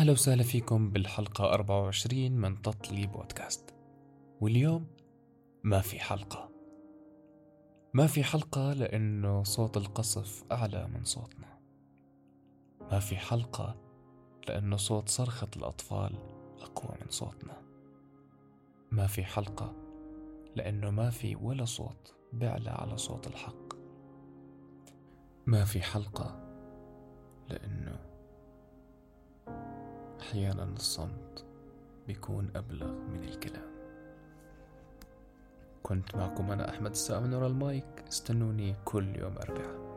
أهلا وسهلا فيكم بالحلقة 24 من تطلي بودكاست. واليوم ما في حلقة. ما في حلقة لأنه صوت القصف أعلى من صوتنا. ما في حلقة لأنه صوت صرخة الأطفال أقوى من صوتنا. ما في حلقة لأنه ما في ولا صوت بيعلى على صوت الحق. ما في حلقة لأنه أحيانا الصمت بيكون أبلغ من الكلام. كنت معكم أنا أحمد السامن ورا المايك استنوني كل يوم أربعاء